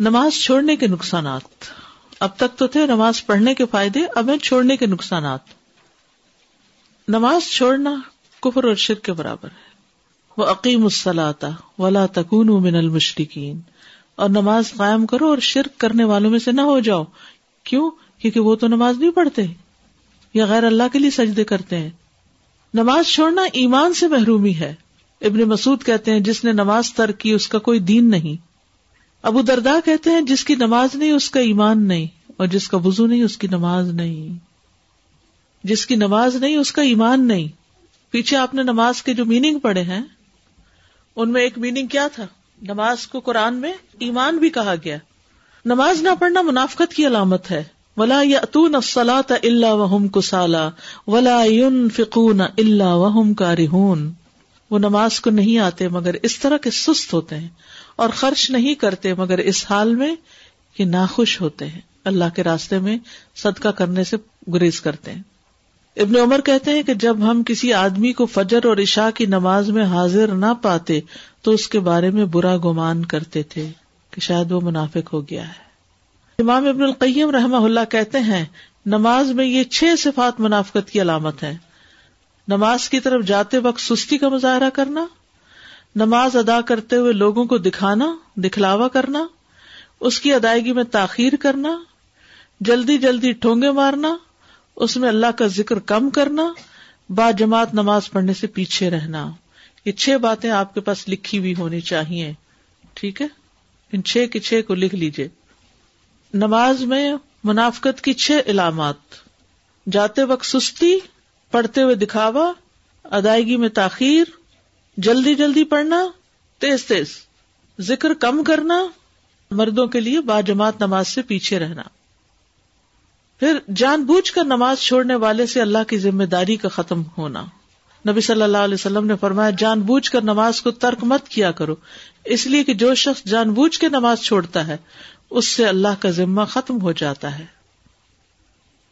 نماز چھوڑنے کے نقصانات۔ اب تک تو تھے نماز پڑھنے کے فائدے، اب ہیں چھوڑنے کے نقصانات۔ نماز چھوڑنا کفر اور شرک کے برابر ہے۔ وہ عقیم السلاتا ولا تکون من المشرقین اور نماز قائم کرو اور شرک کرنے والوں میں سے نہ ہو جاؤ۔ کیوں؟ کیونکہ وہ تو نماز نہیں پڑھتے یا غیر اللہ کے لیے سجدے کرتے ہیں۔ نماز چھوڑنا ایمان سے محرومی ہے۔ ابن مسعود کہتے ہیں، جس نے نماز ترک کی، اس کا کوئی دین نہیں۔ ابو دردا کہتے ہیں جس کی نماز نہیں، اس کا ایمان نہیں، اور جس کا وضو نہیں، اس کی نماز نہیں۔ جس کی نماز نہیں، اس کا ایمان نہیں۔ پیچھے آپ نے نماز کے جو میننگ پڑھے ہیں، ان میں ایک میننگ کیا تھا؟ نماز کو قرآن میں ایمان بھی کہا گیا۔ نماز نہ پڑھنا منافقت کی علامت ہے۔ ولا یتون الصلاۃ الا وهم کسالا ولا ينفقون الا وهم كارهون۔ وہ نماز کو نہیں آتے مگر اس طرح کے سست ہوتے ہیں۔ اور خرچ نہیں کرتے مگر اس حال میں کہ ناخوش ہوتے ہیں۔ اللہ کے راستے میں صدقہ کرنے سے گریز کرتے ہیں۔ ابن عمر کہتے ہیں کہ جب ہم کسی آدمی کو فجر اور عشاء کی نماز میں حاضر نہ پاتے تو اس کے بارے میں برا گمان کرتے تھے کہ شاید وہ منافق ہو گیا ہے۔ امام ابن القیم رحمہ اللہ کہتے ہیں، نماز میں یہ چھ صفات منافقت کی علامت ہے نماز کی طرف جاتے وقت سستی کا مظاہرہ کرنا نماز ادا کرتے ہوئے لوگوں کو دکھانا، دکھلاوا کرنا، اس کی ادائیگی میں تاخیر کرنا، جلدی جلدی ٹھونگے مارنا، اس میں اللہ کا ذکر کم کرنا، با جماعت نماز پڑھنے سے پیچھے رہنا۔ یہ چھ باتیں آپ کے پاس لکھی ہوئی ہونی چاہیے۔ ٹھیک ہے؟ ان چھ کے چھ کو لکھ لیجیے نماز میں منافقت کی چھ علامات۔ جاتے وقت سستی، پڑھتے ہوئے دکھاوا، ادائیگی میں تاخیر جلدی جلدی پڑھنا، تیز تیز، ذکر کم کرنا، مردوں کے لیے با جماعت نماز سے پیچھے رہنا۔ پھر جان بوجھ کر نماز چھوڑنے والے سے اللہ کی ذمہ داری کا ختم ہونا۔ نبی صلی اللہ علیہ وسلم نے فرمایا، جان بوجھ کر نماز کو ترک مت کیا کرو۔ اس لیے کہ جو شخص جان بوجھ کے نماز چھوڑتا ہے، اس سے اللہ کا ذمہ ختم ہو جاتا ہے۔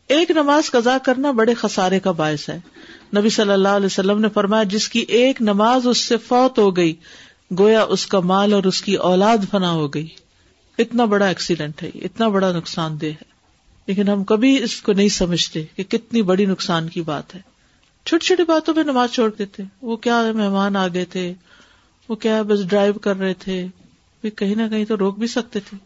ایک نماز قزا کرنا بڑے خسارے کا باعث ہے۔ نبی صلی اللہ علیہ وسلم نے فرمایا، جس کی ایک نماز اس سے فوت ہو گئی، گویا اس کا مال اور اس کی اولاد فنا ہو گئی۔ اتنا بڑا ایکسیڈنٹ ہے، اتنا بڑا نقصان دہ ہے۔ لیکن ہم کبھی اس کو نہیں سمجھتے کہ کتنی بڑی نقصان کی بات ہے۔ چھوٹی چھوٹی باتوں پہ نماز چھوڑ دیتے۔ وہ کیا مہمان آ گئے تھے؟ وہ کیا بس ڈرائیو کر رہے تھے؟ کہیں نہ کہیں تو روک بھی سکتے تھے۔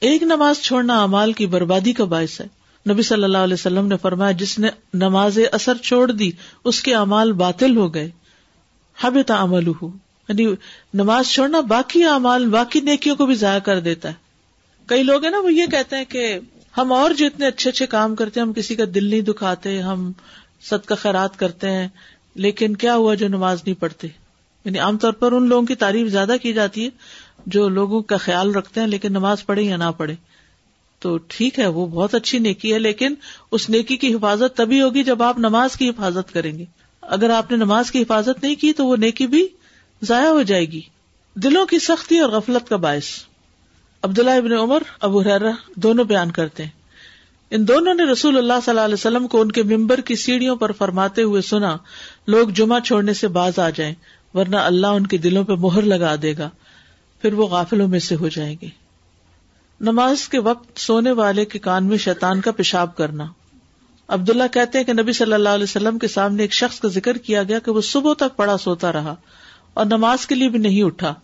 ایک نماز چھوڑنا امال کی بربادی کا باعث ہے۔ نبی صلی اللہ علیہ وسلم نے فرمایا، جس نے نماز اثر چھوڑ دی، اس کے امال باطل ہو گئے۔ حب تعمل یعنی نماز چھوڑنا باقی امال باقی نیکیوں کو بھی ضائع کر دیتا ہے۔ کئی لوگ ہیں نا، وہ یہ کہتے ہیں کہ ہم اور جو اتنے اچھے اچھے کام کرتے ہیں، ہم کسی کا دل نہیں دکھاتے، ہم سد کا خیرات کرتے ہیں، لیکن کیا ہوا جو نماز نہیں پڑھتے؟ یعنی عام طور پر ان لوگوں کی تعریف زیادہ کی جاتی ہے جو لوگوں کا خیال رکھتے ہیں، لیکن نماز پڑھے یا نہ پڑھے۔ تو ٹھیک ہے، وہ بہت اچھی نیکی ہے، لیکن اس نیکی کی حفاظت تبھی ہوگی جب آپ نماز کی حفاظت کریں گے۔ اگر آپ نے نماز کی حفاظت نہیں کی تو وہ نیکی بھی ضائع ہو جائے گی۔ دلوں کی سختی اور غفلت کا باعث۔ عبداللہ ابن عمر، ابو حرا دونوں بیان کرتے ہیں۔ ان دونوں نے رسول اللہ صلی اللہ علیہ وسلم کو ان کے ممبر کی سیڑھیوں پر فرماتے ہوئے سنا، لوگ جمعہ چھوڑنے سے باز آ جائیں، ورنہ اللہ ان کے دلوں پہ مہر لگا دے گا، پھر وہ غافلوں میں سے ہو جائیں گے۔ نماز کے وقت سونے والے کے کان میں شیطان کا پیشاب کرنا۔ عبداللہ کہتے ہیں کہ نبی صلی اللہ علیہ وسلم کے سامنے ایک شخص کا ذکر کیا گیا کہ وہ صبح تک پڑا سوتا رہا اور نماز کے لیے بھی نہیں اٹھا۔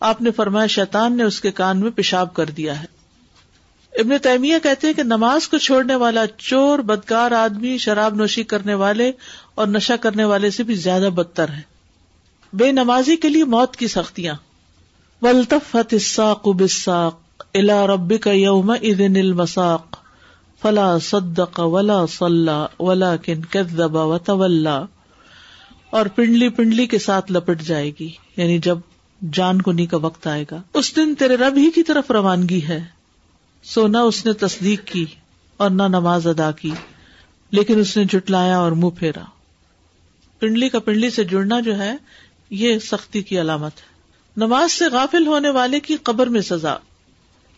آپ نے فرمایا شیطان نے اس کے کان میں پیشاب کر دیا ہے۔ ابن تیمیہ کہتے ہیں کہ نماز کو چھوڑنے والا چور، بدکار آدمی، شراب نوشی کرنے والے اور نشہ کرنے والے سے بھی زیادہ بدتر ہے۔ بے نمازی کے لیے موت کی سختیاں۔ ولطفت الساق بالساق الى ربك يومئذ المساق. فلا صدق ولا صلى، ولكن كذب وتولى. اور پنڈلی پنڈلی کے ساتھ لپٹ جائے گی. یعنی جب جان کنی کا وقت آئے گا. اس دن تیرے رب ہی کی طرف روانگی ہے. سو نہ اس نے تصدیق کی اور نہ نماز ادا کی، لیکن اس نے جٹلایا اور منہ پھیرا. پنڈلی کا پنڈلی سے جڑنا جو ہے، یہ سختی کی علامت ہے۔ نماز سے غافل ہونے والے کی قبر میں سزا۔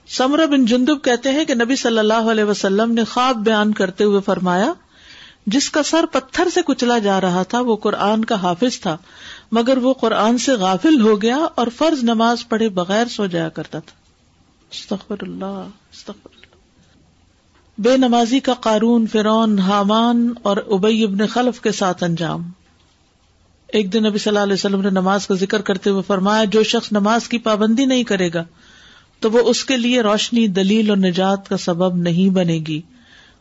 سمر بن جندب کہتے ہیں کہ نبی صلی اللہ علیہ وسلم نے خواب بیان کرتے ہوئے فرمایا، جس کا سر پتھر سے کچلا جا رہا تھا، وہ قرآن کا حافظ تھا، مگر وہ قرآن سے غافل ہو گیا اور فرض نماز پڑھے بغیر سو جایا کرتا تھا۔ استغفر اللہ استغفر اللہ۔ بے نمازی کا قارون فرون حامان اور ابئی ابن خلف کے ساتھ انجام۔ ایک دن نبی صلی اللہ علیہ وسلم نے نماز کا ذکر کرتے ہوئے فرمایا، جو شخص نماز کی پابندی نہیں کرے گا تو وہ اس کے لیے روشنی، دلیل اور نجات کا سبب نہیں بنے گی۔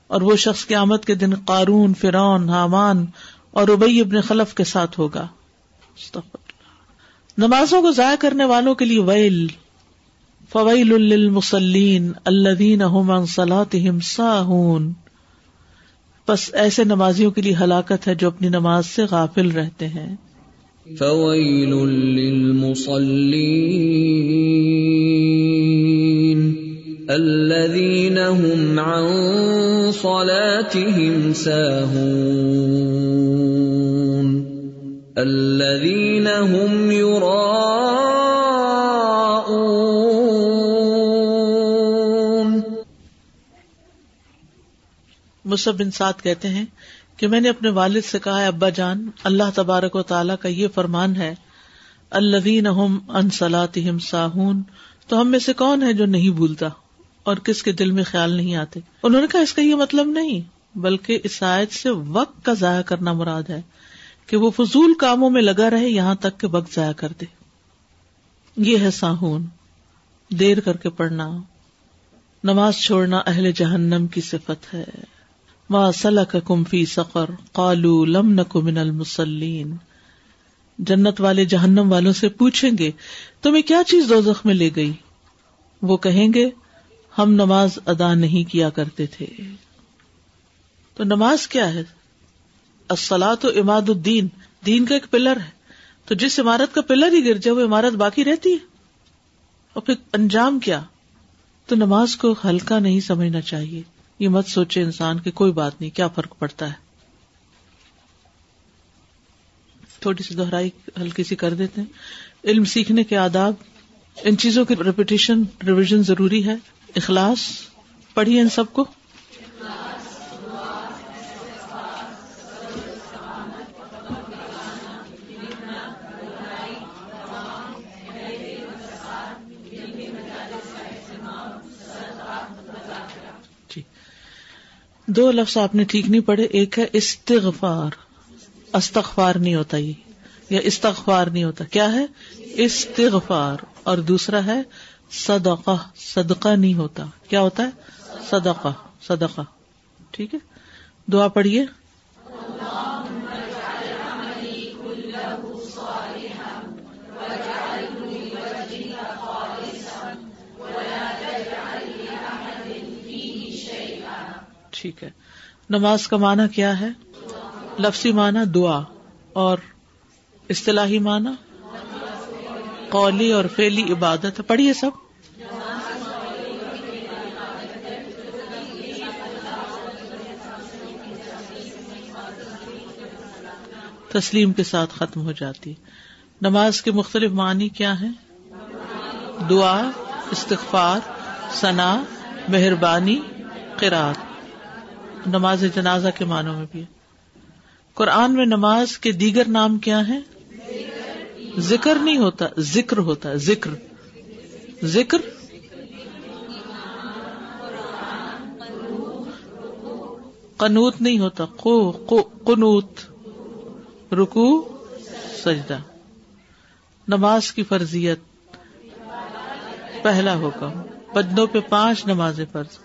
اور وہ شخص قیامت کے دن قارون فرون حامان اور ابئی ابن خلف کے ساتھ ہوگا۔ نمازوں کو ضائع کرنے والوں کے لیے ویل۔ فویل للمصلین الذین هم عن صلاتهم ساہون۔ بس ایسے نمازیوں کے لیے ہلاکت ہے جو اپنی نماز سے غافل رہتے ہیں۔ فویل للمصلین الذین هم عن صلاتهم ساہون الذین هم يراءون مصب بن سعد کہتے ہیں کہ میں نے اپنے والد سے کہا ابا جان، اللہ تبارک و تعالیٰ کا یہ فرمان ہے اللہ ساہون، تو ہم میں سے کون ہے جو نہیں بھولتا اور کس کے دل میں خیال نہیں آتے؟ انہوں نے کہا، اس کا یہ مطلب نہیں، بلکہ اس آیت سے وقت کا ضائع کرنا مراد ہے کہ وہ فضول کاموں میں لگا رہے یہاں تک کہ وقت ضائع کر دے۔ یہ ہے ساہون، دیر کر کے پڑھنا، نماز چھوڑنا اہل جہنم کی صفت ہے۔ ما سلککم فی سقر قالوا لم نک من المسلین جنت والے جہنم والوں سے پوچھیں گے، تمہیں کیا چیز دوزخ میں لے گئی؟ وہ کہیں گے، ہم نماز ادا نہیں کیا کرتے تھے۔ تو نماز کیا ہے؟ تو اماد الدین۔ دین کا ایک پلر ہے۔ تو جس عمارت کا پلر ہی گر جائے، وہ عمارت باقی رہتی ہے۔ اور پھر انجام کیا؟ تو نماز کو ہلکا نہیں سمجھنا چاہیے۔ یہ مت سوچے انسان کی کوئی بات نہیں، کیا فرق پڑتا ہے؟ تھوڑی سی دہرائی ہلکی سی کر دیتے ہیں۔ علم سیکھنے کے آداب، ان چیزوں کی ریپیٹیشن ریویژن ضروری ہے، اخلاص، پڑھیے ان سب کو۔ جی۔ دو لفظ آپ نے ٹھیک نہیں پڑھے، ایک ہے استغفار۔ استغفار نہیں ہوتا یہ، یا استغفار نہیں ہوتا۔ کیا ہے؟ استغفار۔ اور دوسرا ہے صدقہ۔ صدقہ نہیں ہوتا۔ کیا ہوتا ہے؟ صدقہ۔ صدقہ۔ ٹھیک ہے؟ دعا پڑھیے۔ ٹھیک ہے۔ نماز کا معنی کیا ہے؟ لفظی معنی دعا اور اصطلاحی معنی قولی اور فیلی عبادت۔ پڑھیے سب۔ تسلیم کے ساتھ ختم ہو جاتی۔ نماز کے مختلف معنی کیا ہیں؟ دعا، استغفار، ثنا، مہربانی، قرآن۔ نماز جنازہ کے معنوں میں بھی قرآن میں نماز کے دیگر نام کیا ہے ذکر نہیں ہوتا، ذکر ہوتا ذکر۔ ذکر؟ قنوت نہیں ہوتا قنوت۔ رکو سجدہ۔ نماز کی فرضیت، پہلا حکم۔ بدنوں پہ پانچ نمازیں فرض۔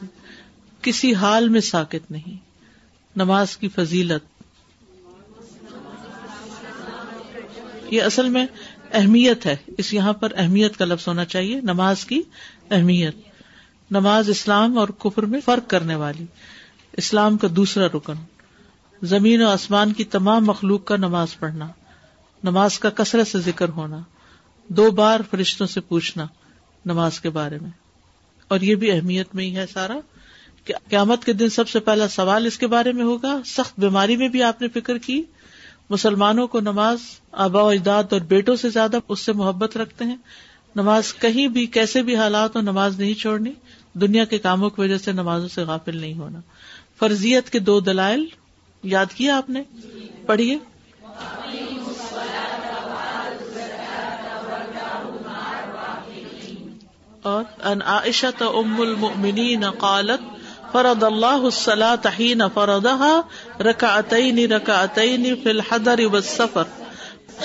کسی حال میں ساکت نہیں۔ نماز کی فضیلت۔ یہ اصل میں اہمیت ہے۔ اس یہاں پر اہمیت کا لفظ ہونا چاہیے۔ نماز کی اہمیت۔ نماز اسلام اور کفر میں فرق کرنے والی۔ اسلام کا دوسرا رکن۔ زمین و آسمان کی تمام مخلوق کا نماز پڑھنا۔ نماز کا کثرت سے ذکر ہونا۔ دو بار فرشتوں سے پوچھنا نماز کے بارے میں۔ اور یہ بھی اہمیت میں ہی ہے سارا۔ قیامت کے دن سب سے پہلا سوال اس کے بارے میں ہوگا۔ سخت بیماری میں بھی آپ نے فکر کی۔ مسلمانوں کو نماز آبا و اجداد اور بیٹوں سے زیادہ اس سے محبت رکھتے ہیں۔ نماز کہیں بھی، کیسے بھی حالات ہو نماز نہیں چھوڑنی۔ دنیا کے کاموں کی وجہ سے نمازوں سے غافل نہیں ہونا۔ فرضیت کے دو دلائل، یاد کیا آپ نے؟ پڑھیے۔ اور، ان عائشہ ام المؤمنین قالت فرد اللہ الصلاة حين فرضها ركعتين ركعتين في الحضر والسفر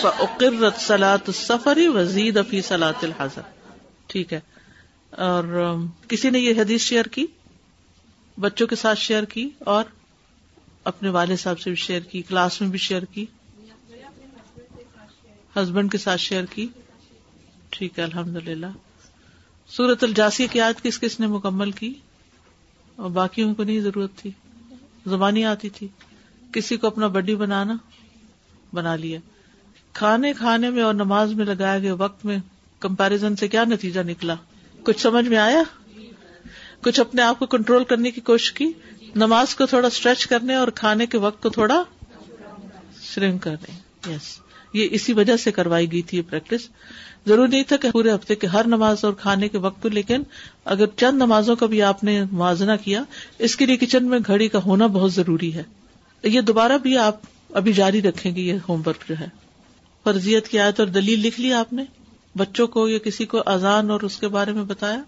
فأقرت صلاة السفر وزيد في صلاة الحضر۔ ٹھیک ہے۔ اور کسی نے یہ حدیث شیئر کی؟ بچوں کے ساتھ شیئر کی اور اپنے والد صاحب سے بھی شیئر کی، کلاس میں بھی شیئر کی؟ ہسبینڈ کے ساتھ شیئر کی؟ ٹھیک ہے الحمد للہ سورت الجاسی کی آیت کس کس نے مکمل کی؟ اور باقیوں کو نہیں ضرورت تھی۔ زبانی آتی تھی۔ کسی کو اپنا بڈی بنانا بنا لیا۔ کھانے کھانے میں اور نماز میں لگائے گئے وقت میں کمپیرزن سے کیا نتیجہ نکلا؟ کچھ سمجھ میں آیا؟ کچھ اپنے آپ کو کنٹرول کرنے کی کوشش کی؟ نماز کو تھوڑا اسٹریچ کرنے اور کھانے کے وقت کو تھوڑا شرنک کرنے۔ یس۔ یہ اسی وجہ سے کروائی گئی تھی یہ پریکٹس ضروری نہیں تھا کہ پورے ہفتے کے ہر نماز اور کھانے کے وقت لیکن اگر چند نمازوں کا بھی آپ نے موازنہ کیا، اس کے لیے کچن میں گھڑی کا ہونا بہت ضروری ہے۔ یہ دوبارہ بھی آپ ابھی جاری رکھیں گے، یہ ہوم ورک جو ہے۔ فرضیت کی آیت اور دلیل لکھ لی آپ نے؟ بچوں کو یا کسی کو اذان اور اس کے بارے میں بتایا؟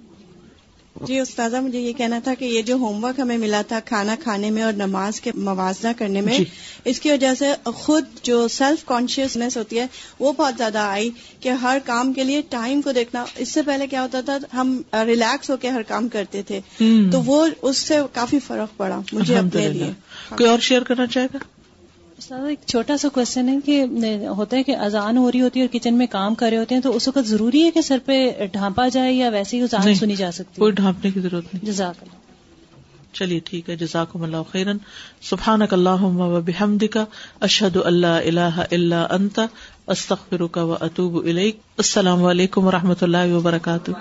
جی استاذہ مجھے یہ کہنا تھا کہ یہ جو ہوم ورک ہمیں ملا تھا کھانا کھانے میں اور نماز کے موازنہ کرنے میں جی۔ اس کی وجہ سے خود جو سیلف کانشیسنیس ہوتی ہے وہ بہت زیادہ آئی کہ ہر کام کے لیے ٹائم کو دیکھنا۔ اس سے پہلے کیا ہوتا تھا ہم ریلیکس ہو کے ہر کام کرتے تھے۔ تو وہ اس سے کافی فرق پڑا مجھے اپنے لیے۔ کوئی اور شیئر کرنا چاہے گا؟ استاد ایک چھوٹا سا کوشچن ہے کہ ہوتا ہے کہ اذان ہو رہی ہوتی ہے اور کچن میں کام کر رہے ہوتے ہیں تو اس وقت ضروری ہے کہ سر پہ ڈھانپا جائے یا ویسے ہی اذان سنی جا سکتی کوئی ڈھانپنے کی ضرورت نہیں۔ جزاک اللہ۔ چلیے ٹھیک ہے جزاکم اللہ خیرن۔ سبحانک اللہم و بحمدک اشہد اللہ الہ الا انت استغفرک و اتوب الیک۔ السلام علیکم و رحمۃ اللہ وبرکاتہ۔